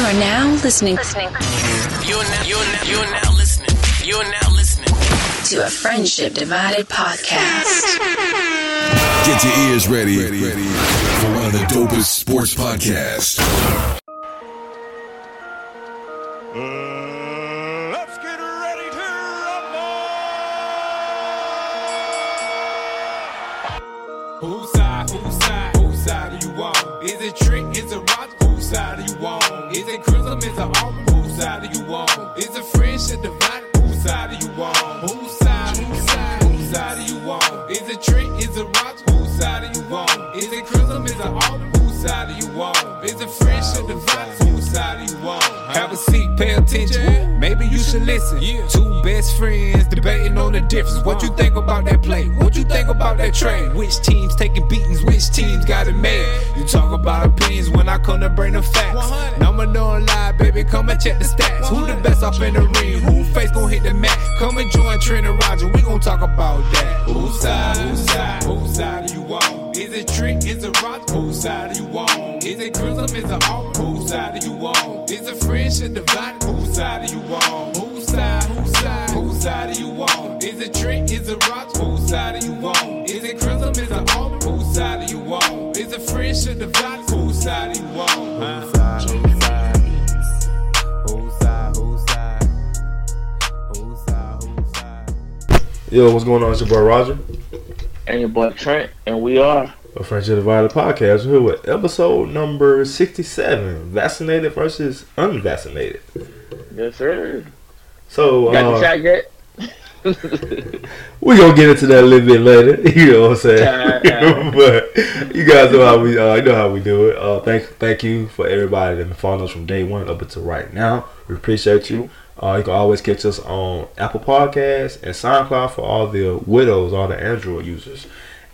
You are now listening. Listening. You're now, you're now, you're now listening. You're now listening to a Friendship Divided podcast. Get your ears ready, ready, ready for one of the dopest sports podcasts. Pay attention. Maybe you should listen. Two best friends debating on the difference. What you think about that play? What you think about that trade? Which teams taking beatings? Which teams got it made? You talk about opinions when I come to bring the facts. Number don't lie, baby. Come and check the stats. Who the best off in the ring? Who face gon' hit the mat? Come and join Trent and Roger. We gon' talk about that. Whose side? Whose side? Whose side are you on? Is it Trick? Is it Rock? Whose side are you on? Is it Crimson? Is it Auburn? Whose side are you on? Is it Friendship Divided? Whose side are you on? Whose side? Whose side? Whose side are you on? Is it Trick? Is it Rock? Whose side are you on? Is it Crimson? Is it Auburn? Whose side are you on? Is it Friendship Divided? Whose side are you on? Whose side? Whose side? Whose side? Whose side? Whose side? Whose side? Yo, what's going on? It's your boy Roger, and your boy Trent, and we are a Friendship Divided podcast. We're here with episode number 67 Vaccinated versus Unvaccinated. Yes, sir. So, got uh, shot yet? we gonna get into that a little bit later. You know what I'm saying? but you guys know how we, uh, you know how we do it. Uh, thank, thank you for everybody that been following us from day one up until right now. We appreciate you. Uh, you can always catch us on Apple Podcasts and SoundCloud for all the widows, all the Android users.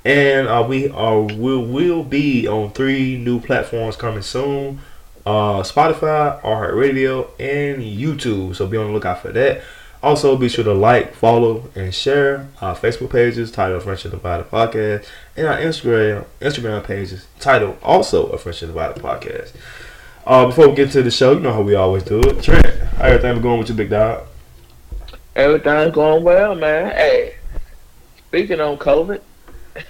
And uh, we are will will be on three new platforms coming soon: uh, Spotify, iHeartRadio, and YouTube. So be on the lookout for that. Also, be sure to like, follow, and share our Facebook pages titled Friendship Divided Podcast, and our Instagram Instagram pages titled also a Friendship Divided Podcast. Uh, before we get to the show, you know how we always do it. Trent, how everything going with you, big dog? Everything's going well, man. Hey, speaking on COVID,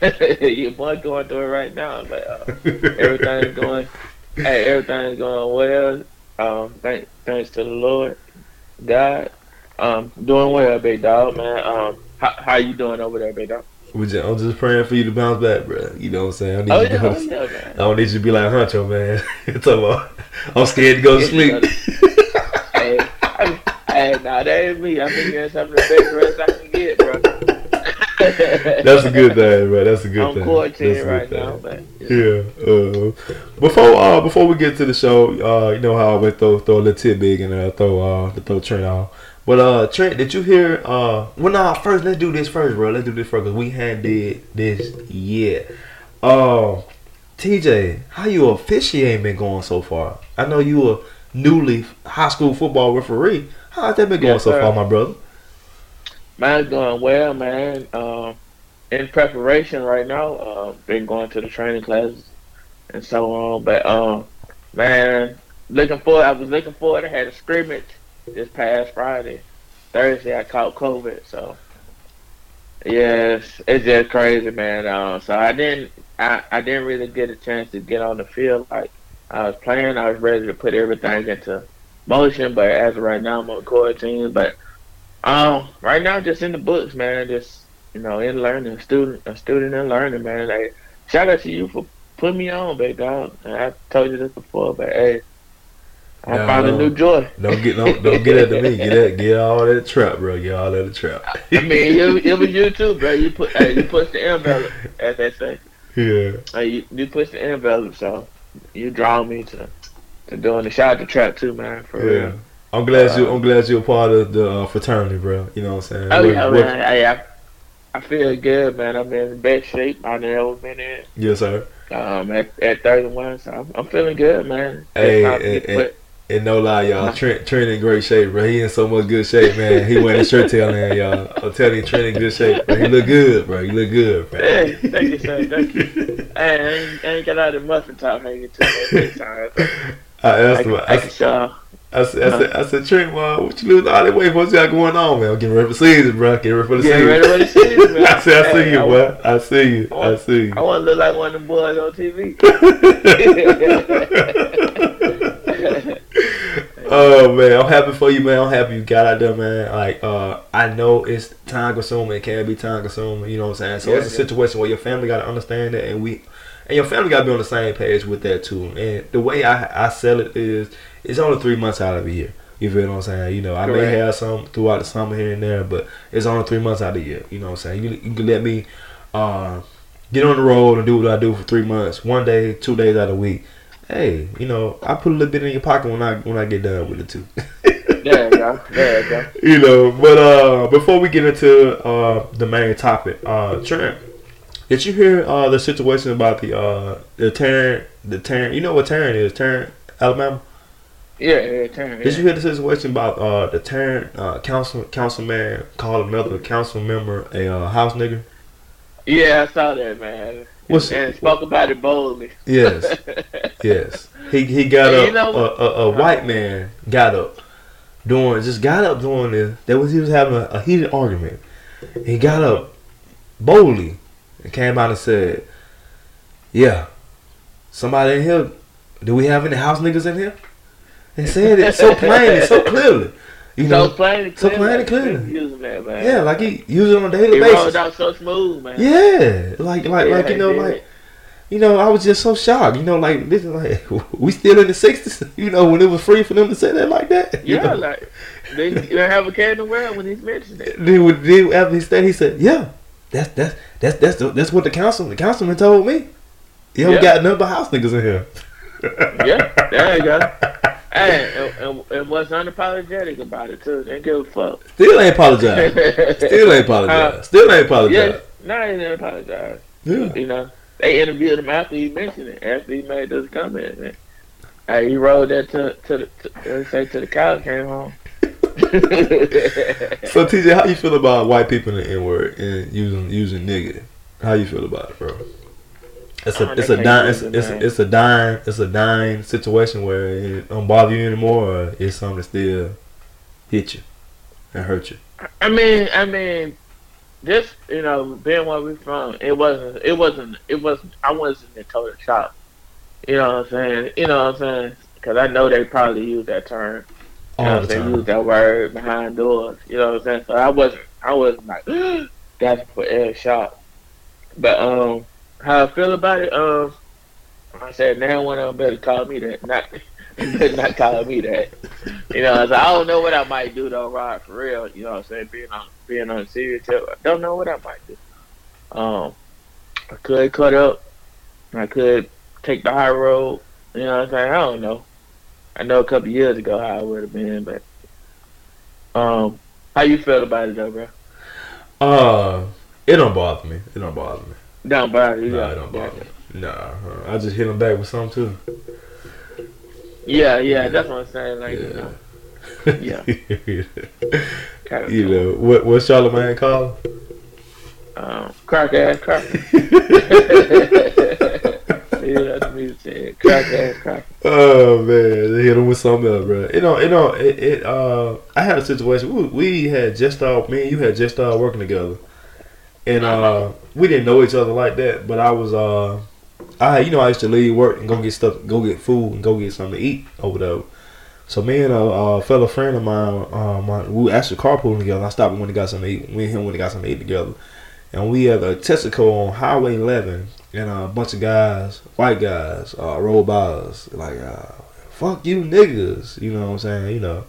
your boy going through it right now, but uh, everything's going. hey, everything's going well. Um, thank, thanks to the Lord, God. Um, doing well, big dog, man. Um, how, how you doing over there, big dog? Just, I'm just praying for you to bounce back, bro. You know what I'm saying? I, need Oh, you to yeah, oh, yeah. I don't need you to be like Huncho, man. About, I'm scared to go to sleep. hey, hey, nah, that ain't me. I'm been getting some of the best rest I can get, bro. That's a good thing, bro. That's a good I'm thing. quarantined That's a right good now, thing. but Yeah. Uh, before uh, before we get to the show, uh, you know how I always throw throw a little tidbit and uh, throw uh to throw Trent off. But uh, Trent, did you hear? Uh, well, nah. First, let's do this first, bro. Let's do this first because we hadn't did this yet. Uh, TJ, how you officiating been going so far? I know you a newly high school football referee. How's that been going Yes, so sir. far, my brother? Mine's going well, man. Um, in preparation right now. Uh, been going to the training classes and so on. But um, man, looking forward. I was looking forward. I had a scrimmage this past Friday. Thursday, I caught COVID. So yes, it's just crazy, man. Um, so I didn't. I, I didn't really get a chance to get on the field like I was playing. I was ready to put everything into motion, but as of right now, I'm on quarantine. But um, right now, just in the books, man. Just you know, in learning, student, a student in learning, man. Hey, shout out to you for putting me on, big dog. And I told you this before, but hey, I No, found no. a new joy. Don't get no, don't get at me. Get that, get all that trap, bro. Get all that trap. I mean, it, it was you too, bro. You put, hey, you pushed the envelope, as they say. yeah. Hey, you, you pushed the envelope, so you draw me to to doing the shout out to trap too, man. For Yeah. real. I'm glad you. I'm glad you're a part of the uh, fraternity, bro. You know what I'm saying? Oh yeah, man. Hey, I, I feel good, man. I'm in the best shape I've ever been in. Yes, sir. Um, at, at 31, so I'm, I'm feeling good, man. Hey, time to hey, get hey. put- And no lie, y'all. Trent, Trent in great shape, bro. He in so much good shape, man. He wearing a shirt tail in, y'all. I'm telling you, Trent in good shape, bro. He look good, bro. He look good, bro. Hey, thank you, sir. Thank you. Hey, I ain't, I ain't got out of the muffin top hanging too much this time. So. I asked him. I, said- uh, I said, I said, I said, well, what you losing all that weight? What you got going on, man? I'm getting ready for the season, bro. Getting ready for the Get season. ready for the season, man. I said, I see Hey, you, I boy. I see you. I see you. I want to look like one of them boys on TV. oh man, I'm happy for you, man. I'm happy you got out there, man. Like, uh, I know it's time consuming. It can be time consuming. You know what I'm saying? So Yeah, it's a yeah. situation where your family got to understand that, and we, and your family got to be on the same page with that too. And the way I I sell it is, it's only three months out of a year. You feel what I'm saying? You know, I may have some throughout the summer here and there, but it's only three months out of the year. You know what I'm saying? You, you can let me uh, get on the road and do what I do for three months, one day, two days out of the week. Hey, you know, I put a little bit in your pocket when I when I get done with it too. there you go. There you go. you know, but uh, before we get into uh, the main topic, uh, Trent, did you hear uh, the situation about the uh, the Tarrant, the Tarrant? You know what Tarrant is? Tarrant, Alabama. Yeah, yeah, turn. Did you hear the situation about uh, the Tarrant uh, council councilman called another council member a uh, house nigger? Yeah, I saw that, man. What's- and spoke about it boldly. Yes, yes. He he got Hey, up. you know- a, a, a white man got up doing just got up doing this. That was he was having a, a heated argument. He got up boldly and came out and said, "Yeah, somebody in here. Do we have any house niggas in here?" And said it so plain and so clearly. You so know, plain and so clear. plain and clear. Using that, man. yeah, like he use it on a daily he basis. rolled out so smooth, man. Yeah, like like Yeah, like you know like you know I was just so shocked. You know like this is like we still in the sixties. You know when it was free for them to say that like that. you Yeah, know? like they didn't have a care in the world when he mentioned it. Then, then after he said he said yeah that's that's that's that's the, that's what the council the councilman told me. Yeah, we Yeah. got nothing but house niggas in here. Yeah, there you go. Hey, and, and, and was unapologetic about it too. They give a fuck. Still ain't apologize. Still ain't apologize. Uh, Still ain't apologize. Yeah, no, they didn't apologize. Yeah. You know, they interviewed him after he mentioned it, after he made those comments. Man. Hey, he rode that to to the to, say to the cows came home. So TJ, how you feel about white people in the N word and using using nigga? How you feel about it, bro? It's a it's a dying it's, it's, it's a dying it's a dying situation where it don't bother you anymore, or it's something that still hit you and hurt you. I mean, I mean, this you know, being where we from, it wasn't, it wasn't, it wasn't. I wasn't in total shock. You know what I'm saying? You know what I'm saying? Because I know they probably use that term. You know All what the I'm saying? time. Use that word behind doors. You know what I'm saying? So I wasn't, I wasn't like, that's for air shock. But um, how I feel about it, um, I said now one of them better call me that, not not call me that. You know, so I don't know what I might do though, Rod, for real. You know what I'm saying? Being on being on serious tip, I don't know what I might do. Um, I could cut up. I could take the high road. You know what I'm saying? I don't know. I know a couple years ago how I would have been, but um, how you feel about it though, bro? Uh, it don't bother me. It don't bother me. Don't bother you. Nah, don't bother. Nah, I just hit him back with something too. Yeah, yeah, that's what I'm saying. Like, you know, Yeah. kind of, you know what? What Charlamagne call? um, crack ass crack. yeah, that's me saying crack ass crack. Oh man, they hit him with something else, bro. You know, you know, it. it uh, I had a situation. We, we had just started. Me and you had just started working together, and uh, we didn't know each other like that. But I was, uh, I you know, I used to leave work and go get stuff, go get food, and go get something to eat over there. So me and a, a fellow friend of mine, uh, my, we were actually carpooling together. I stopped and went and got something to eat. We and him went and got something to eat together. And we had a Texaco on Highway 11, and a bunch of guys, white guys, uh, rolled by us like, uh, "Fuck you, niggas," you know what I'm saying? You know.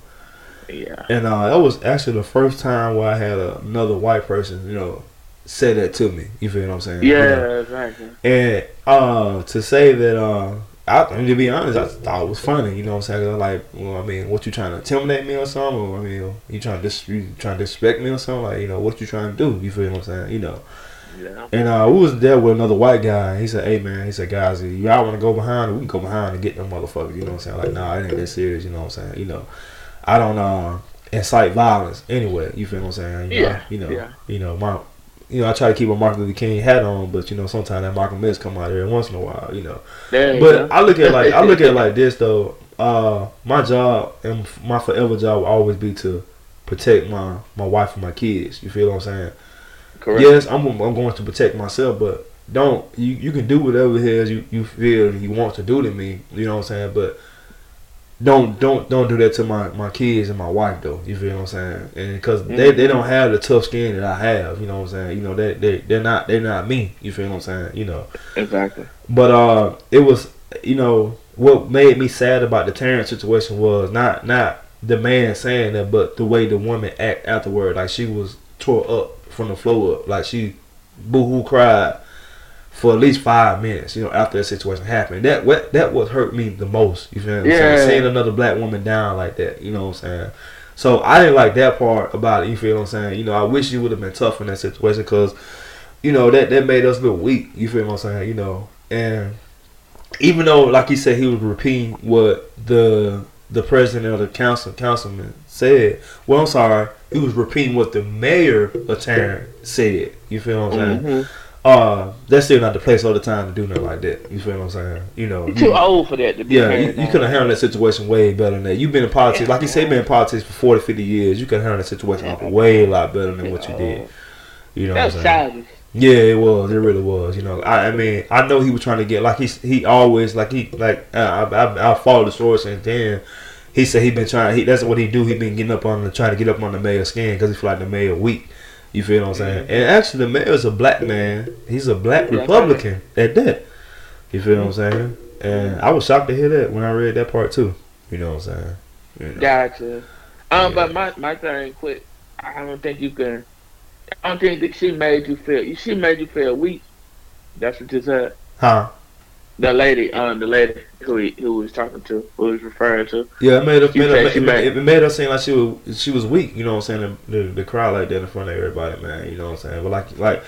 Yeah, And uh, that was actually the first time where I had another white person, you know, say that to me. You feel what I'm saying? You know? yeah, exactly. And uh, to say that, uh, I, I mean, to be honest, I thought it was funny. You know what I'm saying? Like, well, I mean, what you trying to intimidate me or something? Or I mean, you trying to dis- you trying to disrespect me or something? Like, you know, what you trying to do? You feel what I'm saying? You know. Yeah, And uh, we was there with another white guy. He said, "Hey man," he said, "Guys, if y'all want to go behind, we can go behind and get them motherfuckers." You know what I'm saying? Like, nah, it ain't that serious. You know what I'm saying? You know, I don't uh, incite violence anyway. You feel what I'm saying? You know, Yeah, You know, yeah. you know, my, you know, I try to keep a Martin Luther King hat on, but you know, sometimes that Malcolm X come out every once in a while. You know, you but go. I look at like I look at like this though. uh, my job and my forever job will always be to protect my my wife and my kids. You feel what I'm saying? Correct. Yes, I'm I'm going to protect myself, but don't you you can do whatever it is you you feel you want to do to me. You know what I'm saying? But don't don't don't do that to my my kids and my wife though. You feel what I'm saying? And because they, they don't have the tough skin that I have. You know what I'm saying? You know they they they're not they're not me. You feel what I'm saying? You know. Exactly. But uh, it was you know what made me sad about the Tarrant situation was not not the man saying that, but the way the woman act afterward. Like she was tore up from the floor up. Like she boohoo cried for at least five minutes. You know after that situation happened. That what that what hurt me the most. You feel what I'm Yeah. saying? Seeing another black woman down like that. You know what I'm saying? So I didn't like that part about it. You feel what I'm saying? You know I wish you would have been tough in that situation because you know that that made us look weak. You feel what I'm saying? You know and even though, like you said, he was repeating what the the president of the council councilman said. Well, I'm sorry, he was repeating what the mayor of Tarrant said. You feel what I'm saying? Mm-hmm. Uh, that's still not the place all the time to do nothing like that. You feel what I'm saying? You know, You too old for that to be. yeah, you, you could have handled that situation way better than that. You've been in politics, like you say, been in politics for 40, 50 years. You could handle that situation like way a lot better than what you did. You know That what was I'm saying? childish. Yeah, it was. It really was. You know, I, I mean, I know he was trying to get like he he always like he like uh, I I, I followed the story since then. He said he been trying. He that's what he do. He been getting up on the trying to get up on the mayor's skin because he feel like the mayor weak. You feel what I'm saying? And actually, the mayor is a black man. He's a black Republican at that. You feel what I'm saying? And I was shocked to hear that when I read that part too. You know what I'm saying? You know. Gotcha. Um, Yeah. but my my thing, quick. I don't think you can. I don't think that she made you feel. She made you feel weak. That's what you said. Huh? The lady, um, the lady who he, who was talking to, who was referring to. Yeah, it made her, made her, it, made- made, it made her seem like she was she was weak. You know what I'm saying? The, the, the crowd like that in front of everybody, man. You know what I'm saying? But like like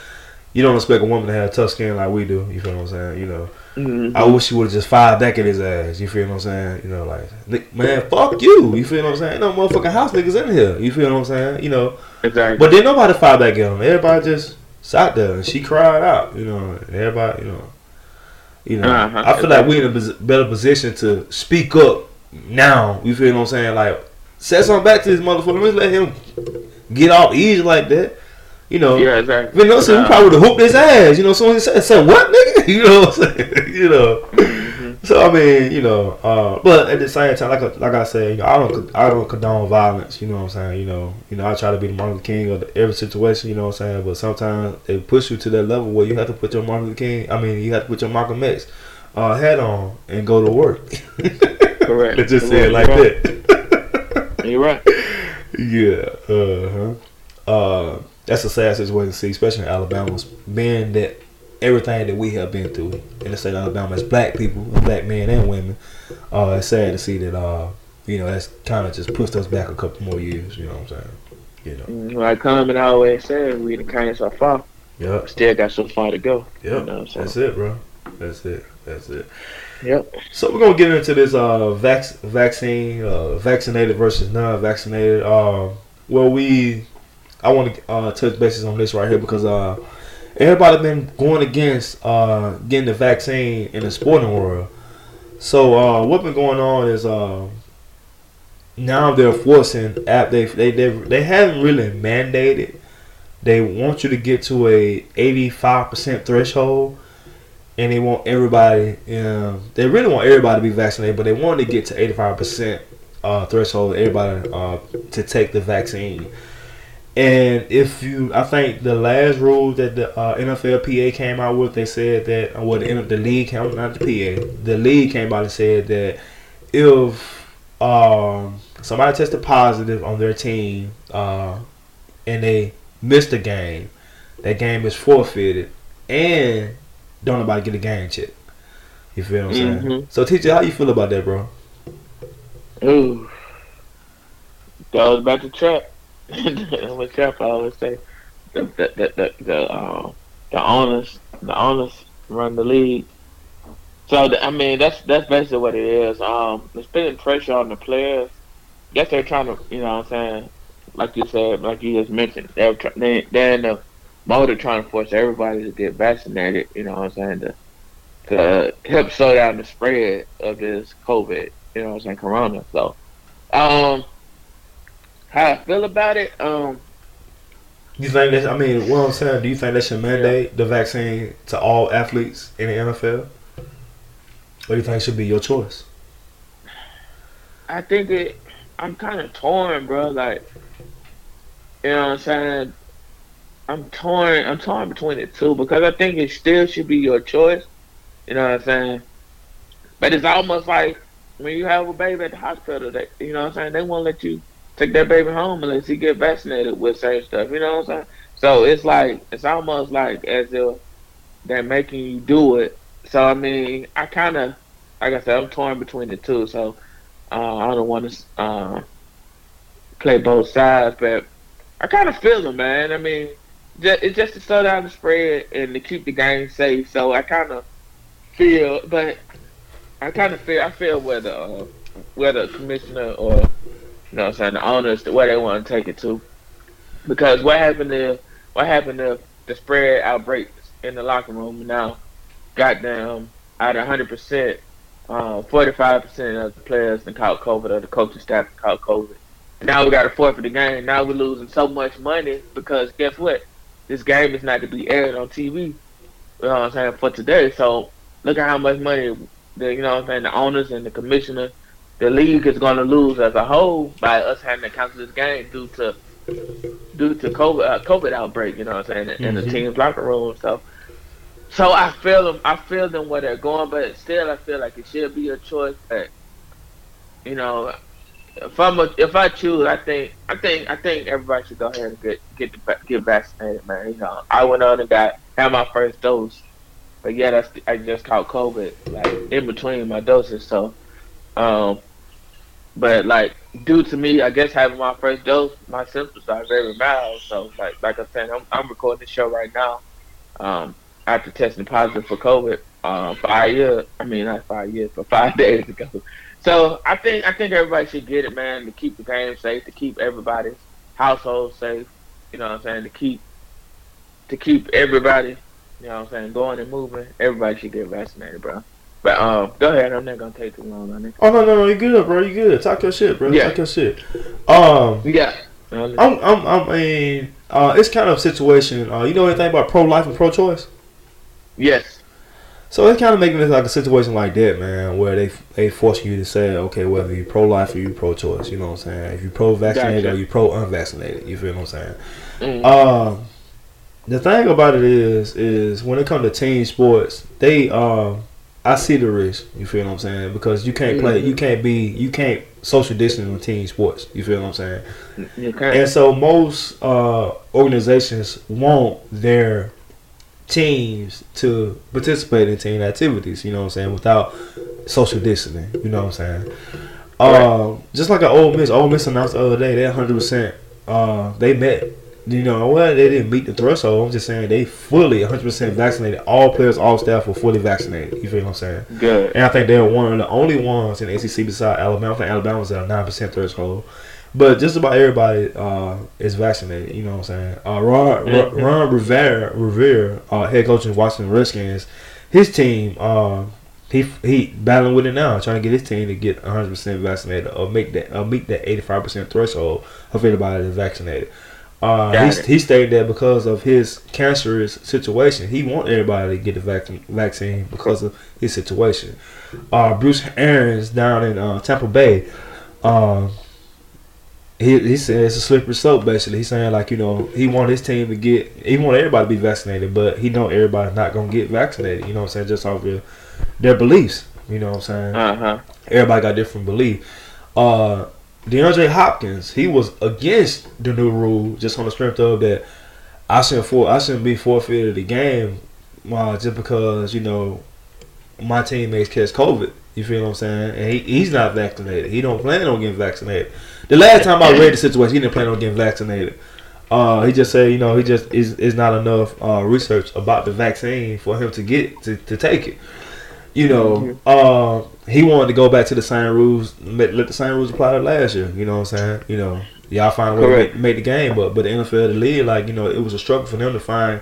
you don't expect a woman to have tough skin like we do. You feel what I'm saying? You know, Mhm. I wish she would have just fired back at his ass. You feel what I'm saying? You know, like man, fuck you. You feel what I'm saying? Ain't no motherfucking house niggas in here. You feel what I'm saying? You know, Exactly. but then nobody fired back at him. Everybody just sat there and she cried out. You know, everybody, you know, you know. Uh-huh. I feel like we in a better position to speak up now. You feel what I'm saying? Like, say something back to this motherfucker. Let's let him get off easy like that. You know. yeah, exactly. You know, so we Uh, probably would have hooped his ass. You know, someone he said, said what, nigga? You know what I'm saying? you know. So I mean, you know, uh, but at the same time, like I- like I said, you know, I don't I don't condone violence. You know what I'm saying? You know, you know, I try to be the Martin Luther King of every situation. You know what I'm saying? But sometimes they push you to that level where you have to put your Martin Luther King. I mean, you have to put your Malcolm X uh, hat on and go to work. Correct. Let's just say it like that. You're right. Yeah. Uh huh. Uh, that's a sad situation to see, especially in Alabama, being that everything that we have been through in the state of Alabama as black people, black men and women. Uh, it's sad to see that. Uh, you know, that's kind of just pushed us back a couple more years. You know what I'm saying? You know. Mm, Like Common always said, we done came so far, Yep. still got so far to go. Yep. You know, That's it, bro. That's it. That's it. Yep. So we're gonna get into this uh vac- vaccine, uh, vaccinated versus non-vaccinated. Uh, well, we, I want to uh, touch bases on this right here because uh, everybody been going against uh getting the vaccine in the sporting world. So uh, what been going on is uh, now they're forcing app they they they they haven't really mandated. They want you to get to a eighty five percent threshold and they want everybody. Um, they really want everybody to be vaccinated, but they want to get to eighty five percent uh, threshold. Everybody uh, to take the vaccine. And if you, I think the last rule that the uh, NFLPA came out with, they said that, uh, well, the, the league came, out, not the PA, the league came out and said that if um, somebody tested positive on their team uh, and they missed a game, that game is forfeited, and don't nobody get a game check. You feel what I'm saying? Mhm. So, teacher, how you feel about that, bro? Ooh. Goes back to trap. what I always say. The the the the, the, uh, the owners the owners run the league. So the, I mean that's that's basically what it is. Um, it's putting pressure on the players. Guess they're trying to, you know, what I'm saying, like you said, like you just mentioned, they're try, they they're in the mode of trying to force everybody to get vaccinated. You know, what I'm saying to to help slow down the spread of this COVID. You know what I'm saying? Corona. So, um, how I feel about it? Um, You think that? I mean, what I'm saying, do you think they should mandate the vaccine to all athletes in the NFL, or do you think should be your choice? I think it. I'm kind of torn, bro. Like, you know what I'm saying? I'm torn. I'm torn between the two because I think it still should be your choice. You know what I'm saying? But it's almost like when you have a baby at the hospital. That you know what I'm saying? They won't let you take that baby home unless he get vaccinated with certain stuff. You know what I'm saying? So it's like it's almost like as if they're making you do it. So I mean, I kind of, like I said, I'm torn between the two. So uh, I don't want to uh, play both sides, but I kind of feel them, man. I mean, ju- it's just to slow down the spread and to keep the game safe. So I kind of feel, but I kind of feel, I feel whether the uh, where the commissioner or you know, what I'm saying the owners, where they want to take it to, because what happened if what happened to the spread outbreaks in the locker room now, goddamn, out of hundred percent. Uh, 45% of the players that caught COVID or the coaching staff caught COVID. Now we got to forfeit the game. Now we're losing so much money because guess what? This game is not to be aired on TV. You know what I'm saying for today. So look at how much money the you know what I'm saying the owners and the commissioner, the league is going to lose as a whole by us having to cancel this game due to due to COVID uh, COVID outbreak. You know what I'm saying in the team's locker room. So so I feel them. I feel them where they're going, but still, I feel like it should be a choice. You know, if I'm a, if I choose, I think I think I think everybody should go ahead and get get the, get vaccinated, man. You know, I went on and got had my first dose, but yeah, I, I just caught COVID like in between my doses. So, um, but like due to me, I guess having my first dose, my symptoms are very mild. So like like I said, I'm I'm recording this show right now. Um, after testing positive for COVID uh, five years. I mean, not five years, but five days ago. So I think I think everybody should get it, man, to keep the game safe, to keep everybody's household safe. You know what I'm saying? To keep to keep everybody, you know what I'm saying, going and moving. Everybody should get vaccinated, bro. But um, go ahead. I'm not gonna take too long on it. Oh no no no, you good, bro. You good. Talk your shit, bro. Yeah. Talk your shit. Um, Yeah. I'm I'm I mean, uh, it's kind of a situation. Uh, you know anything about pro life and pro choice? yes. So it's kind of making it like a situation like that, man, where they they force you to say, okay, whether you pro life or you pro choice. You know what I'm saying? If you pro vaccinated Gotcha. or you pro unvaccinated. You feel what I'm saying? Mm. Um, the thing about it is, is when it comes to team sports, they um, I see the risk. You feel what I'm saying? Because you can't play, you can't be, you can't social distance on team sports. You feel what I'm saying? You can. And so most uh, organizations want their teams to participate in team activities, you know what I'm saying, without social distancing, you know what I'm saying. Um, just like an Ole Miss, Ole Miss announced the other day they 100%, uh, they met, you know, well, they didn't meet the threshold. I'm just saying they fully 100% vaccinated. All players, all staff were fully vaccinated. You feel what I'm saying? Good. And I think they're one of the only ones in the SEC besides Alabama. I think Alabama's at a nine percent threshold, but just about everybody uh, is vaccinated. You know what I'm saying? Uh, Ron. Ron Rivera, Rivera uh, head coach in Washington Redskins, his team, uh, he he battling with it now, trying to get his team to get 100 percent vaccinated or make that or meet that 85 percent threshold of everybody that's vaccinated. Uh, he, he stated that because of his cancerous situation, he want everybody to get the vac- vaccine because of his situation. Uh, Bruce Arians down in uh, Tampa Bay, um, he he said it's a slippery slope. Basically, he's saying like you know he want his team to get, he want everybody to be vaccinated, but he know everybody's not gonna get vaccinated. You know what I'm saying? Just off their, their beliefs. You know what I'm saying? Uh huh. Everybody got different belief. DeAndre Hopkins, he was against the new rule just on the strength of that. I shouldn't for I shouldn't be forfeited the game, uh, just because you know my teammates catch COVID. You feel what I'm saying? And he, he's not vaccinated. He don't plan on getting vaccinated. The last time I read the situation, he didn't plan on getting vaccinated. Uh, he just said, you know, he just is is not enough uh, research about the vaccine for him to get to, to take it. You know, uh, he wanted to go back to the same rules, let, let the same rules apply to last year. You know what I'm saying? You know, y'all find a way to Correct. make, make the game, but but the NFL, the league, like you know, it was a struggle for them to find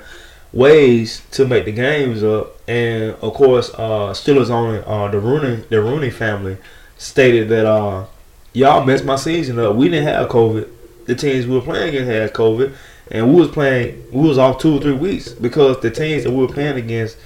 ways to make the games up, and of course, uh, Steelers owner uh, the Rooney the Rooney family stated that uh, y'all messed my season up. We didn't have COVID. The teams we were playing against had COVID, and we was playing. We was off two or three weeks because the teams that we were playing against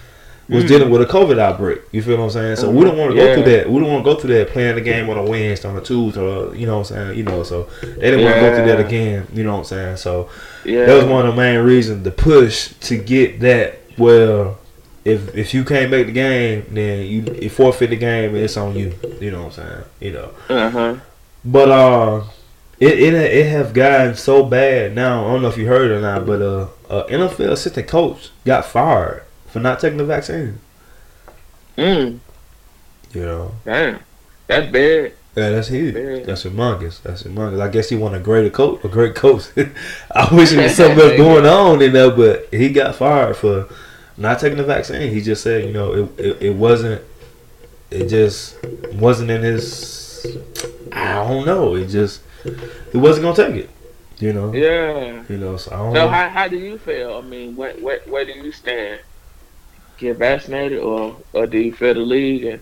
was dealing with a COVID outbreak. You feel what I'm saying? So we don't want to go Yeah. through that. We don't want to go through that playing the game on a Wednesday, on a Tuesday, or you know what I'm saying? You know, so they didn't want to go through that again. You know what I'm saying? So Yeah. that was one of the main reasons the push to get that. Well, if if you can't make the game, then you, you forfeit the game, and it's on you. You know what I'm saying? You know. Uh huh. But uh, it it it have gotten so bad now. I don't know if you heard or not, but uh, uh NFL assistant coach got fired for not taking the vaccine. Mm. You know. Damn. That's bad. Yeah, that's huge. That's humongous. That's humongous. I guess he want a greater coach, a great coach. I wish there was something else going on in there, but he got fired for not taking the vaccine. He just said, you know, it it, it wasn't. It just wasn't in his. I don't know. It just he wasn't gonna take it. You know. Yeah. You know. So I don't So know. how how do you feel? I mean, where where where do you stand? Get vaccinated, or or do you feel the league and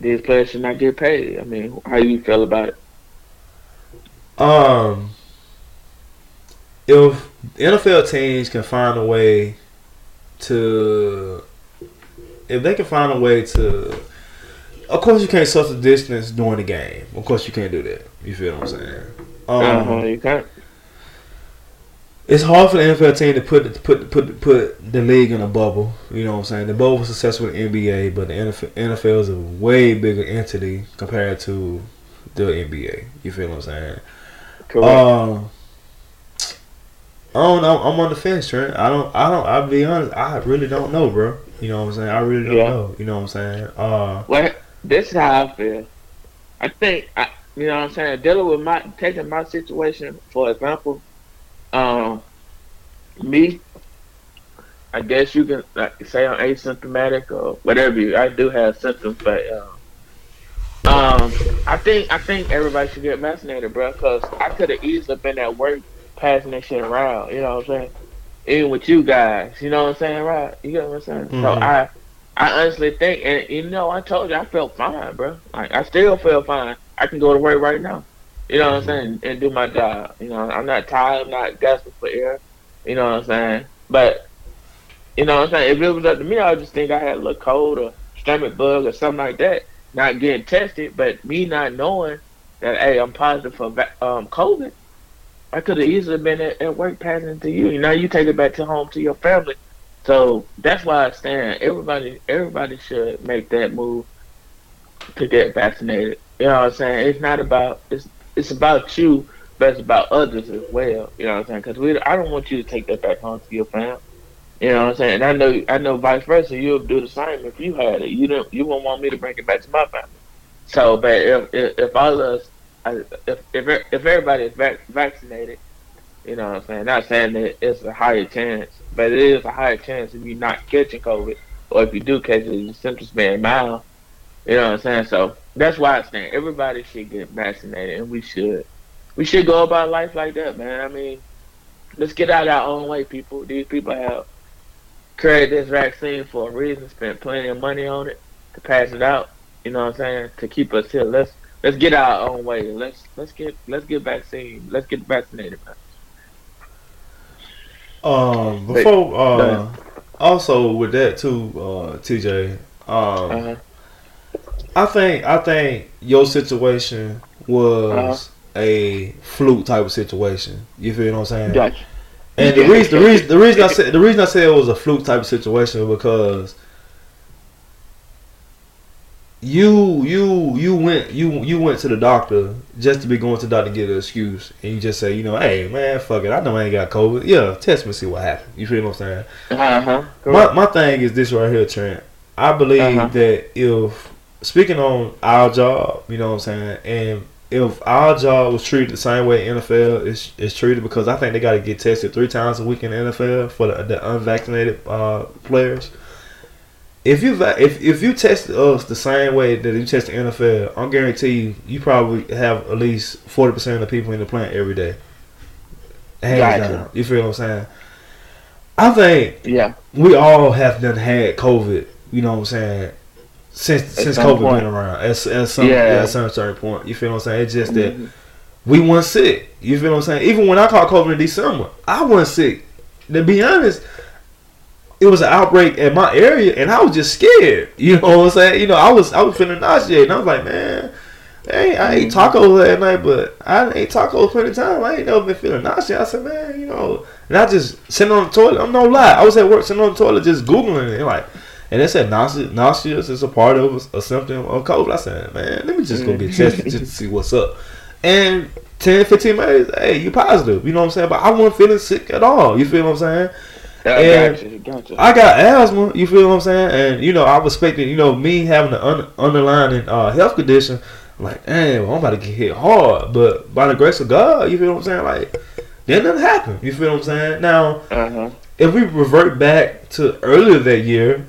these players should not get paid? I mean, how you feel about it? Um, if NFL teams can find a way to, if they can find a way to, of course you can't social distance during the game. Of course you can't do that. You feel what I'm saying? Um, Uh huh. You can't. It's hard for the NFL team to put put put put the league in a bubble. You know what I'm saying? The bubble was successful with the NBA, but the NFL, NFL is a way bigger entity compared to the NBA. You feel what I'm saying? Correct. Um, I don't know. I'm on the fence, Trent. I don't. I don't. I'll be honest. I really don't know, bro. You know what I'm saying? I really don't Yeah. know. You know what I'm saying? Uh, Well, this is how I feel. I think I, you know what I'm saying. Dealing with my taking my situation for example, um, me. I guess you can like, say I'm asymptomatic or whatever. You, I do have symptoms, but um, um, I think I think everybody should get vaccinated, bro. Because I could have easily been at work passing that shit around. You know what I'm saying? Even with you guys, you know what I'm saying, right? You get what I'm saying? So Mhm. I. I honestly think, and you know, I told you I felt fine, bro. Like I still feel fine. I can go to work right now. You know what I'm saying, and do my job. You know, I'm not tired. I'm not gasping for air. You know what I'm saying. But you know what I'm saying. If it was up to me, I would just think I had a little cold or stomach bug or something like that. Not getting tested, but me not knowing that hey, I'm positive for um COVID. I could have easily been at, at work passing it to you. Now you take it back to home to your family. So that's why I stand. Everybody, everybody should make that move to get vaccinated. You know what I'm saying? It's not about it's it's about you, but it's about others as well. You know what I'm saying? Because we, I don't want you to take that back home to your family. You know what I'm saying? And I know, I know, vice versa. You'll do the same if you had it. You don't, you won't want me to bring it back to my family. So, but if if, if all of us, if if if everybody is vac- vaccinated, you know what I'm saying? Not saying that it's a higher chance, but it is a higher chance of you're not catching COVID, or if you do catch it, your symptoms being mild. You know what I'm saying? So that's why I stand. Everybody should get vaccinated, and we should. We should go about life like that, man. I mean, let's get out our own way, people. These people have created this vaccine for a reason, spent plenty of money on it to pass it out. You know what I'm saying? To keep us here. Let's let's get our own way. Let's let's get let's get vaccine. Let's get vaccinated, man. um, before uh, also with that too, uh, TJ. Um, Uh-huh. I think I think your situation was Uh-huh. a fluke type of situation. You feel what I'm saying? Gotcha. And the reason, the reason, the reason I said, the reason I said it was a fluke type of situation because you, you, you went, you, you went to the doctor just to be going to the doctor to get an excuse, and you just say, you know, hey man, fuck it, I know I ain't got COVID. Yeah, test me, see what happens. You feel what I'm saying? Uh huh. My, my thing is this right here, Trent. I believe Uh-huh. that if speaking on our job, you know what I'm saying, and if our job was treated the same way NFL is, is treated, because I think they got to get tested three times a week in the NFL for the, the unvaccinated uh, players. If you if if you test us the same way that you test the NFL, I guarantee you, you probably have at least forty percent of the people in the plant every day. Hands Gotcha. down. You feel what I'm saying? I think Yeah. we all have done had COVID. You know what I'm saying? Since since COVID point. been around, at, at some Yeah. at some certain point, you feel what I'm saying? It's just that Mhm. we weren't sick. You feel what I'm saying? Even when I caught COVID in December, I wasn't sick. To be honest, it was an outbreak at my area, and I was just scared. You know what I'm saying? You know, I was I was feeling nauseated, and I was like, man. Hey, I ate tacos that night, but I ate tacos plenty of times. I ain't never been feeling nauseous. I said, man, you know, and I just sitting on the toilet. I'm no lie. I was at work sitting on the toilet just googling it, like, and they said nauseous, nauseous is a part of a, a symptom of COVID. I said, man, let me just go get tested just to see what's up. And 10, 15 minutes, hey, you positive. You know what I'm saying? But I wasn't feeling sick at all. You feel what I'm saying? I And- got you. Got you. I got asthma. You feel what I'm saying? And you know, I was expecting, you know, me having an un- underlying uh, health condition. Like, damn, I'm about to get hit hard. But by the grace of God, you feel what I'm saying? Like, then nothing happened. You feel what I'm saying? Now, Uh huh. if we revert back to earlier that year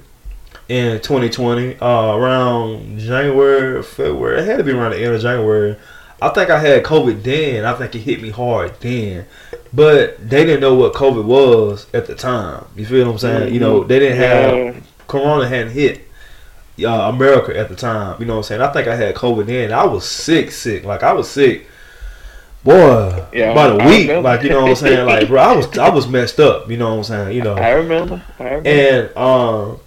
in 2020, uh, around January, February, it had to be around the end of January. I think I had COVID then. I think it hit me hard then. But they didn't know what COVID was at the time. You feel what I'm saying? You know, they didn't have Yeah. Corona hadn't hit uh, America at the time. You know what I'm saying? I think I had COVID then. I was sick, sick. Like I was sick. Boy, Yeah, about a week. Like you know what I'm saying? Like bro, I was I was messed up. You know what I'm saying? You know. I remember. I remember. And um,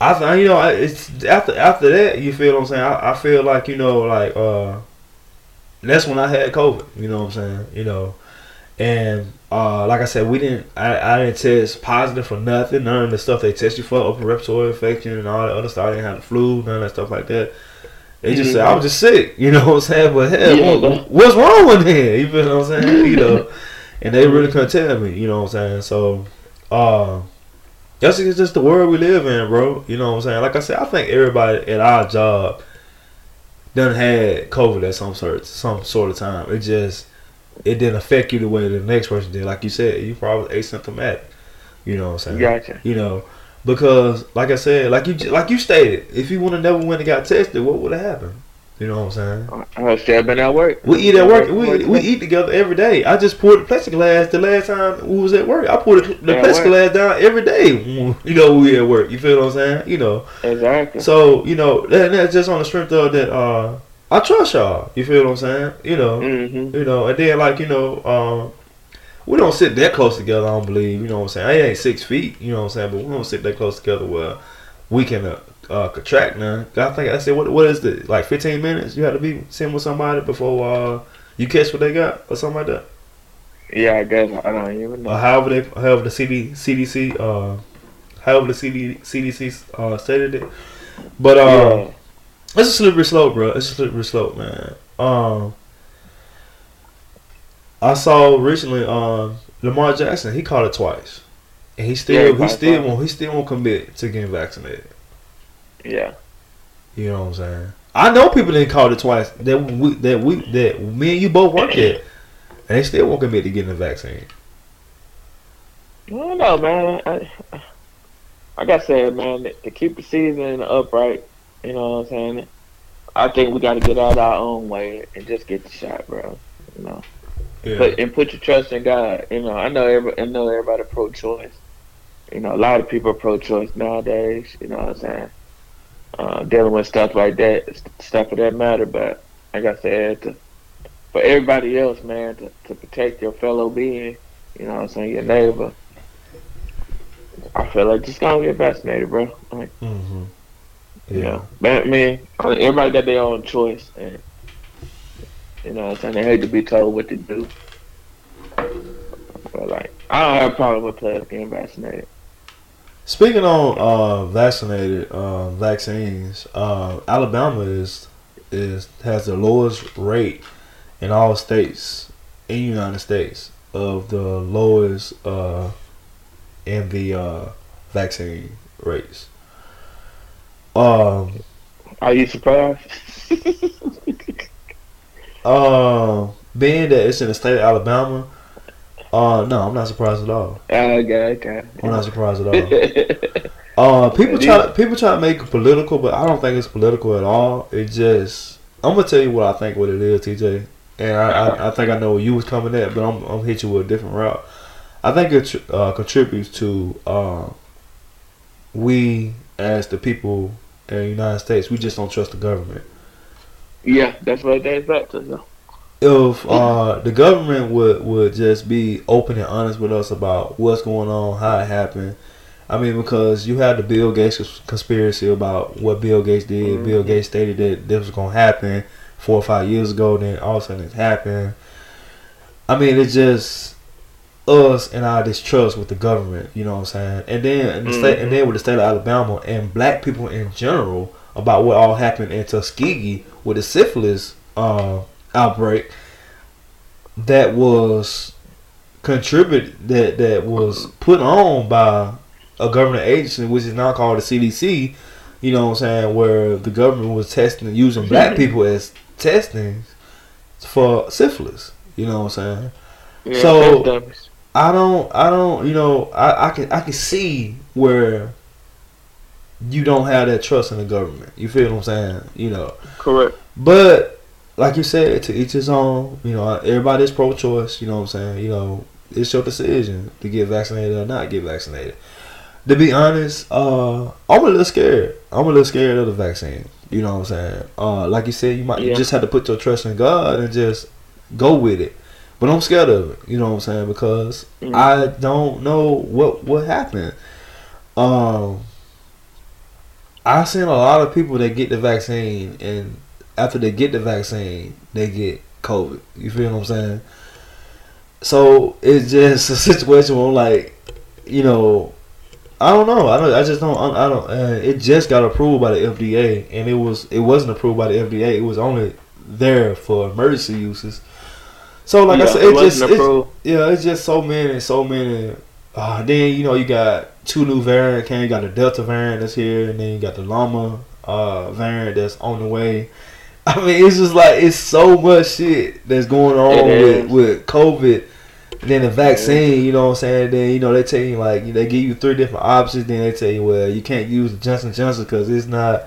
I th- you know it's after after that you feel what I'm saying. I, I feel like you know like uh, that's when I had COVID. You know what I'm saying? You know, and uh, like I said, we didn't. I, I didn't test positive for nothing. None of the stuff they test you for, upper respiratory infection and all that other stuff. I didn't have the flu, none of that stuff like that. They just said I was just sick. You know what I'm saying? But hell, Yeah, what- what's wrong with him? You feel what I'm saying? You know, and they really couldn't tell me. You know what I'm saying? So. Uh, that's just just the world we live in, bro. You know what I'm saying? Like I said, I think everybody at our job done had COVID at some sort some sort of time. It just it didn't affect you the way the next person did. Like you said, you probably asymptomatic. You know what I'm saying? Gotcha. You know, because like I said, like you like you stated, if you would have never went and got tested, what would have happened? You know what I'm saying? I was still been at work. We eat at work. We, we eat together every day. I just poured the plexiglass the last time we was at work. I poured the, the Yeah, work. plexiglass down every day. You know, we at work. You feel what I'm saying? You know. Exactly. So you know, that, that's just on the strength of that. Uh, I trust y'all. You feel what I'm saying? You know. hmm You know, and then like you know, um, we don't sit that close together. I don't believe. You know what I'm saying? I ain't six feet. You know what I'm saying? But we don't sit that close together where we can uh, uh, contract none. I think I said what what is it? Like 15 minutes? You have to be sitting with somebody before uh, you catch what they got or something like that. Yeah, I guess I don't even know. Or however they however the CD, CDC uh, however the CD, CDC uh, stated it. But uh, yeah. it's a slippery slope, bro. It's a slippery slope, man. Um, I saw recently, um, Lamar Jackson. He caught it twice, and he Yeah, still he he still won't he still won't commit to getting vaccinated. Yeah. You know what I'm saying? I know people didn't call it twice that we that we that me and you both work at, and they still won't commit to getting the vaccine. I don't know, man. I, like I said, man, to keep the season upright, you know what I'm saying? I think we got to get out our own way and just get the shot, bro. You know, Yeah. put and put your trust in God. You know, I know every, I know everybody pro-choice. You know, a lot of people pro-choice nowadays. You know what I'm saying? Uh, dealing with stuff like that, stuff of that matter. But like I said, to, for everybody else, man, to, to protect your fellow being, you know what I'm saying, your neighbor. I feel like just gonna get vaccinated, bro. Like, hmm you Yeah. know, but I mean, everybody got their own choice, and you know, what I'm saying they hate to be told what to do. But like, I don't have a problem with players getting vaccinated. Speaking on uh, vaccinated uh, vaccines, uh, Alabama is is has the lowest rate in all states in the United States of the lowest uh, in the uh, vaccine rates. Um, Are you surprised? uh, being that it's in the state of Alabama, uh, no, I'm not surprised at all. okay, okay. I'm not surprised at all. Uh, people try people try to make it political, but I don't think it's political at all. It just I'm gonna tell you what I think what it is, TJ, and I, I, I think I know where you was coming at, but I'm I'm hit you with a different route. I think it uh, contributes to uh, we as the people in the United States, we just don't trust the government. Yeah, that's what it dates back to. though. If uh, the government would would just be open and honest with us about what's going on, how it happened. I mean, because you had the Bill Gates conspiracy about what Bill Gates did. Mhm. Bill Gates stated that this was going to happen four or five years ago. Then all of a sudden it happened. I mean, it's just us and our distrust with the government. You know what I'm saying? And then in the state, and then with the state of Alabama and black people in general about what all happened in Tuskegee with the syphilis uh, outbreak that was contributed that that was put on by a government agency which is now called the CDC. You know what I'm saying? Where the government was testing using black hmm. people as testing for syphilis. You know what I'm saying? Yeah, So- I don't I don't you know I, I can I can see where you don't have that trust in the government. You feel what I'm saying? You know. correct. But like you said, to each his own. You know, everybody's pro-choice. You know what I'm saying? You know, it's your decision to get vaccinated or not get vaccinated. To be honest, uh, I'm a little scared. I'm a little scared of the vaccine. You know what I'm saying? Uh, like you said, you might you Yeah. just have to put your trust in God and just go with it. But I'm scared of it. You know what I'm saying? Because Mhm. I don't know what what happened. Um, I've seen a lot of people that get the vaccine, and after they get the vaccine, they get COVID. You feel what I'm saying? So it's just a situation where, I'm like, you know, I don't know. I don't. I just don't. I don't. Uh, it just got approved by the FDA, and it was. It wasn't approved by the FDA. It was only there for emergency uses. So, like I said, it it just. It's, yeah, it's just so many, so many. Uh, then you know you got two new variant came. You got the Delta variant that's here, and then you got the Lambda uh, variant that's on the way. I mean, it's just like it's so much shit that's going on with with COVID. And then the vaccine, you know what I'm saying? Then you know they tell you like they give you three different options. Then they tell you well you can't use the Johnson Johnson because it's not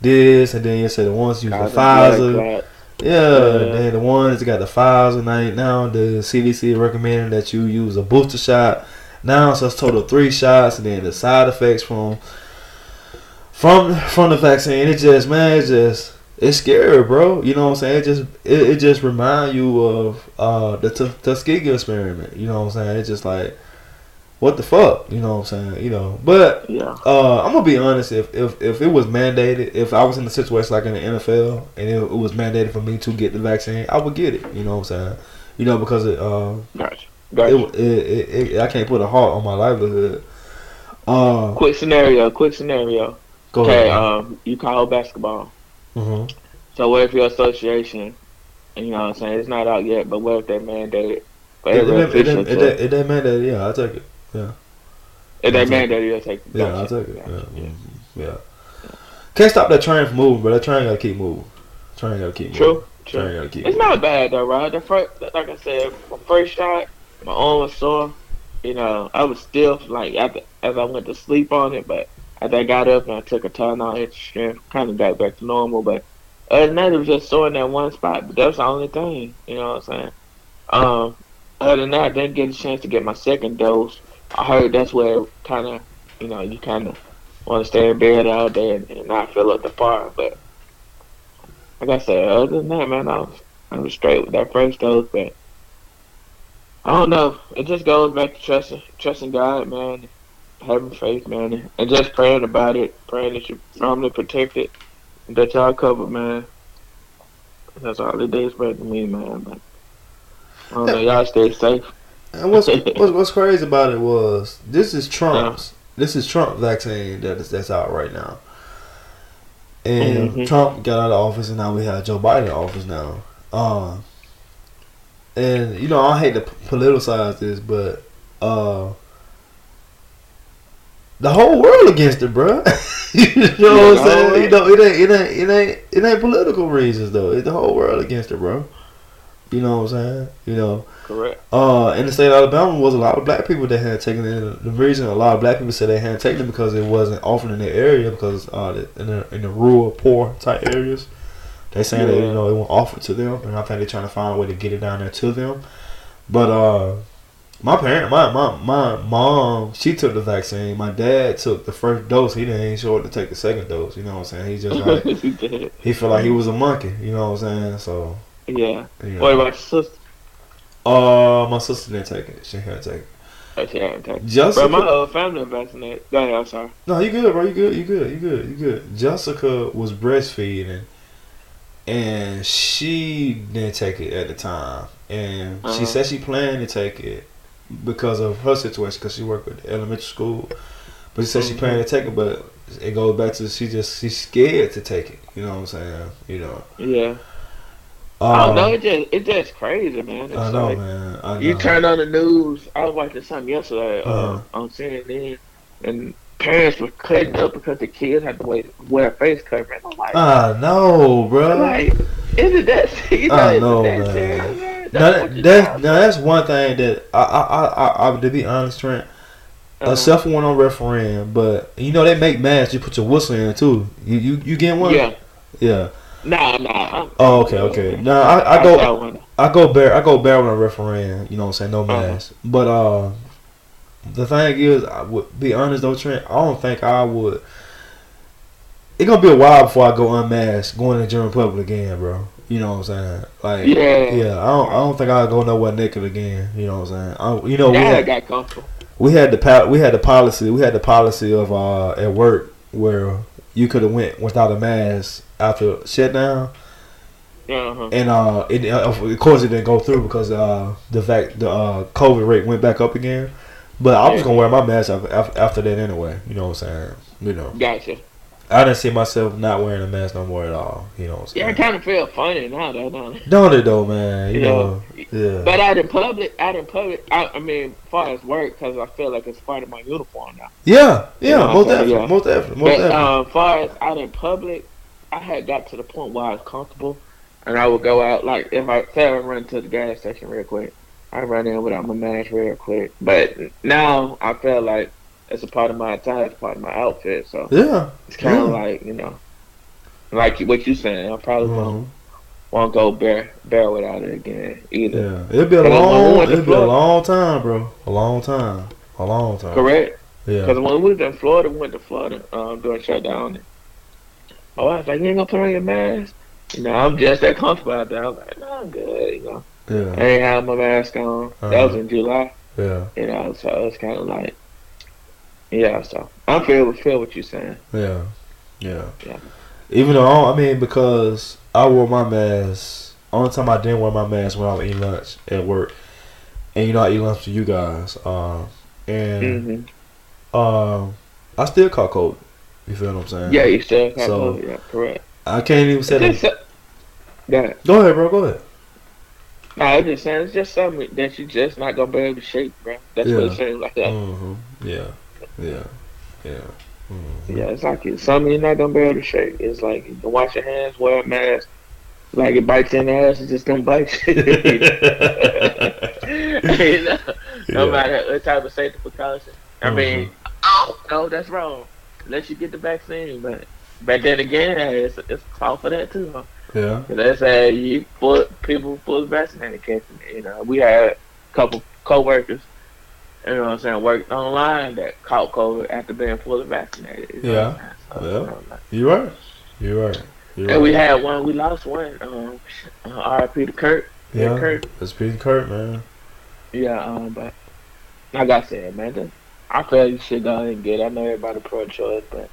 this, and then you say the ones use the Pfizer. Yeah, Yeah. then the ones that got the Pfizer now, now the CDC recommending that you use a booster shot. Now so it's total three shots, and then the side effects from from from the vaccine. It just man, it just it's scary, bro. You know what I'm saying? It just it, it just remind you of uh the T- Tuskegee experiment. You know what I'm saying? It's just like what the fuck, you know what I'm saying? You know, but Yeah. uh, I'm gonna be honest. If, if if it was mandated, if I was in a situation like in the NFL and it, it was mandated for me to get the vaccine, I would get it. You know what I'm saying? You know because it, uh, Gotcha. Gotcha. it, it, it I can't put a heart on my livelihood. Uh, quick scenario. Quick scenario. go Okay. ahead. Um, you call basketball. Hmm So what if your association, you know what I'm saying, it's not out yet, but what if they mandate it for It, every it, it, official it, to, it, it, that mandated, yeah, I take it. if they I'll mandate it, you'll take it. Yeah, I Gotcha. take it. Yeah, mhm, yeah. Can't stop that train from moving, but that train gotta keep moving. Train gotta keep moving. True. Train True. gotta keep It's moving. not bad though, right? The first, like I said, my first shot, my arm was sore. You know, I was stiff like after as I went to sleep on it, but as I got up and I took a Tylenol extra strength, kind of got back to normal. But other than that, it was just sore in that one spot. But that's the only thing. You know what I'm saying? Um, other than that, I didn't get a chance to get my second dose. I heard that's where kind of, you know, you kind of want to stay in bed all day and, and not feel up the part. But like I said, other than that, man, I was I was straight with that first dose, but I don't know. It just goes back to trusting trusting God, man, having faith, man, and just praying about it, praying that your family protected, and that y'all covered, man. That's all it is, but to me, man. But I don't know. Y'all stay safe. And what's, what's what's crazy about it was this is Trump's this is Trump vaccine that is that's out right now. And Mhm. Trump got out of office and now we have Joe Biden in office now. Um and you know I hate to politicize this, but uh the whole world against it, bro. you know what I'm saying? You know, it ain't it ain't it ain't it ain't political reasons though. It's the whole world against it, bro. You know what I'm saying? You know, Correct. uh, in the state of Alabama was a lot of black people that had taken it. The reason a lot of black people said they hadn't taken it because it wasn't offered in their area because uh, in the in the rural poor type areas, they saying that you know it wasn't offered to them, and I think they're trying to find a way to get it down there to them. But uh, My parent, my, my my mom, she took the vaccine. My dad took the first dose. He didn't even show up to take the second dose. You know what I'm saying? He just like He he felt like he was a monkey. You know what I'm saying? So yeah. you know. What about your sister? Uh, my sister didn't take it. She can't take it. Oh, she hadn't taken it. Jessica, Bro, my whole family vaccinated. Go ahead, I'm sorry. no, you good, bro. You good. You good. You good. You good. Jessica was breastfeeding, and she didn't take it at the time, and she Uh-huh. said she planned to take it because of her situation, because she worked with elementary school. But she said she Mhm. planned to take it, but it goes back to she just she's scared to take it. You know what I'm saying? You know. Yeah. Um, I don't know. It just it's just crazy, man. It's I know, like, man. I know. You turn on the news. I was watching something yesterday uh, Uh-huh. on CNN, and parents were cutting up because the kids had to wait, wear a face covering. I'm like, I know, bro. like, isn't that? You know, I isn't know, that man. serious, Now, That's what that, now that's one thing that I, I, I, I, to be honest, Trent. Uh-huh. A self one on refereeing, but you know they make masks. You put your whistle in it too. You you you getting one? Yeah. Yeah. Nah, nah. Oh, okay, okay. Now I, I go. I go bare I go bare when I'm refereeing. You know what I'm saying? No Uh-huh. mask. But uh, the thing is, I would be honest though, Trent. I don't think I would. It's gonna be a while before I go unmasked, going to the general public again, bro. You know what I'm saying? Like, Yeah. yeah. I don't, I don't think I'll go nowhere naked again. You know what I'm saying? I, you know, we Yeah, I had, got comfortable. we had the we had the policy we had the policy of uh at work where you could have went without a mask after shutdown, Uh-huh. and uh, it, uh, of course it didn't go through because uh the fact the uh COVID rate went back up again. But I was Yeah. gonna wear my mask after, after, after that anyway. You know what I'm saying? You know, Gotcha. I didn't see myself not wearing a mask no more at all. You know what I'm Yeah, it kind of feel funny now, though, don't it? Don't it though, man? You You know, know, yeah. But out in public, out in public, I, I mean, as far as work, because I feel like it's part of my uniform now. yeah, yeah, Yeah, most okay, definitely, yeah. most most But um, far as out in public, I had got to the point where I was comfortable, and I would go out like if I say I run to the gas station real quick, I run in without my mask real quick. But now I feel like it's a part of my attire, it's part of my outfit, so yeah, it's kind of Yeah. like you know, like what you saying. I probably Mhm. won't won't go bare bare without it again either. yeah. It'll be a long, it'll be a long time, bro. A long time, a long time. Correct. Yeah, Because when we was in Florida, we went to Florida um, during shutdown. My wife's like, "You ain't gonna put on your mask." You know, I'm just that comfortable out there. I'm like, "No, I'm good." You know, I yeah, ain't have my mask on. That was Uh-huh. in July. yeah, You know, so it's kind of like, yeah. So I feel feel what you're saying. yeah, yeah. Yeah. Even though I, mean, because I wore my mask. Only time I didn't wear my mask when I was eating lunch at work, and you know I eat lunch for you guys. Um, and hmm um, I still caught COVID. You feel what I'm saying? Yeah, you still got So- COVID. Yeah, correct. I can't even say that. Go ahead, bro. Go ahead. No, I'm just saying it's just something that you just not gonna be able to shake, bro. That's what Yeah. it seems like. That. hmm Yeah, yeah, yeah. Mhm. Yeah, it's like it's something you're not gonna be able to shake. It's like you can wash your hands, wear a mask. Like it bites in the ass, it's just gonna bite you. You know? No matter what type of safety precaution. I mean, oh no, that's wrong. Unless you get the vaccine, but but then again, it's it's call for that too. Huh? Yeah. Let's say you put people fully vaccinated it. You know, we had a couple coworkers. You know what I'm saying? Worked online that caught COVID after being fully vaccinated. you Yeah. what I'm saying? So, Yeah. you like- You were. right. You're right. And we had one. We lost one. Um, uh, RIP to Kurt. yeah. Kurt. It's Pete Kurt, man. Yeah. Um, but like I said, man, just, I feel you should go ahead and get. I know everybody pro-choice, but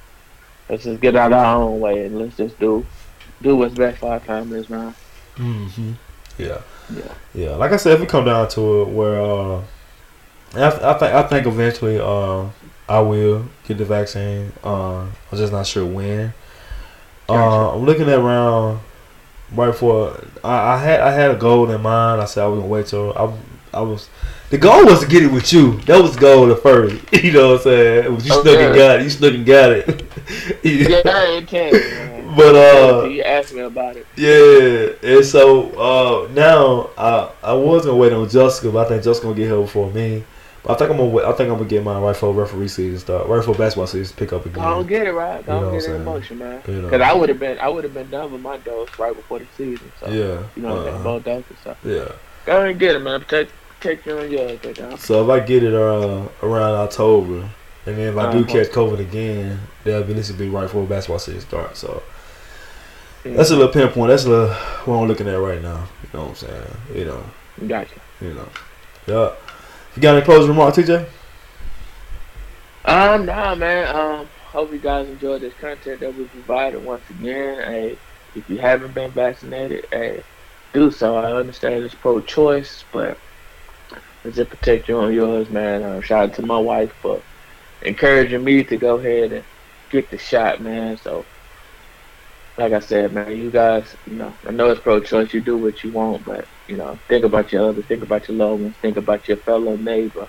let's just get out our own way and let's just do do what's best for our families, man. Mm-hmm. Yeah. Yeah. Yeah. Like I said, if we come down to it, where uh, I, I think I think eventually uh, I will get the vaccine. Uh, I'm just not sure when. Uh, I'm looking at around right before I, I had I had a goal in mind. I said I was gonna wait till I I was. The goal was to get it with you. That was the goal at first. You know what I'm saying? You snuck and Okay. got it. You snuck and got it. Yeah, I ain't telling. But uh, you asked me about it. Yeah, and so uh, now I I was gonna wait on Jessica, but I think Jessica gonna get here before me. I think I'm gonna I think I'm gonna get my right for referee season start, right for basketball season pick up again. I don't get it right. I don't what get I'm it saying? emotion, man. You know. Because I would have been, I would have been done with my dose right before the season. So yeah, you know, uh, both doses. So yeah, go ahead and get it, man. Protect, protect you yours, big. So if I get it uh, around October, and then if I do Uh-huh. catch COVID again, that'll be this will be right before basketball season starts. So Mm. that's a little pinpoint. That's a little what I'm looking at right now. You know what I'm saying? You know, Gotcha. you know. Yeah. You got any closing remarks, TJ? Um, nah, man. Um, hope you guys enjoyed this content that we provided once again. Hey, if you haven't been vaccinated, hey, do so. I understand it's pro-choice, but let's just protect you on yours, man. Um, shout out to my wife for encouraging me to go ahead and get the shot, man. So, like I said, man, you guys, you know, I know it's pro-choice. You do what you want, but you know, think about your others, think about your loved ones, think about your fellow neighbor.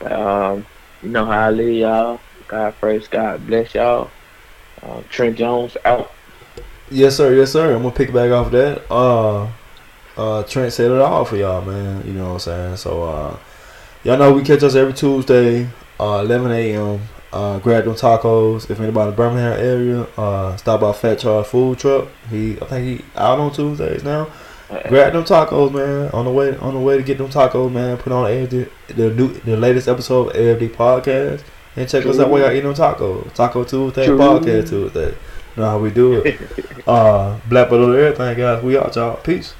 But, um, you know how I leave y'all. God first, God bless y'all. Uh, Trent Jones out. Yes, sir. Yes, sir. I'm gonna pick back off that. Uh, uh, Trent said it all for y'all, man. You know what I'm saying? So, uh, y'all know we catch us every Tuesday, uh, 11 a.m. Uh, grab them tacos. If anybody in the Birmingham area, uh, stop by Fat Charles Food Truck. He, I think he out on Tuesdays now. Grab them tacos, man. On the way, on the way to get them tacos, man. Put on AFD, the new, the latest episode of AFD podcast, and check us out while y'all eating them tacos. Taco Tuesday, True. podcast Tuesday. You know how we do it. uh, Black Below everything, guys. We out, y'all. Peace.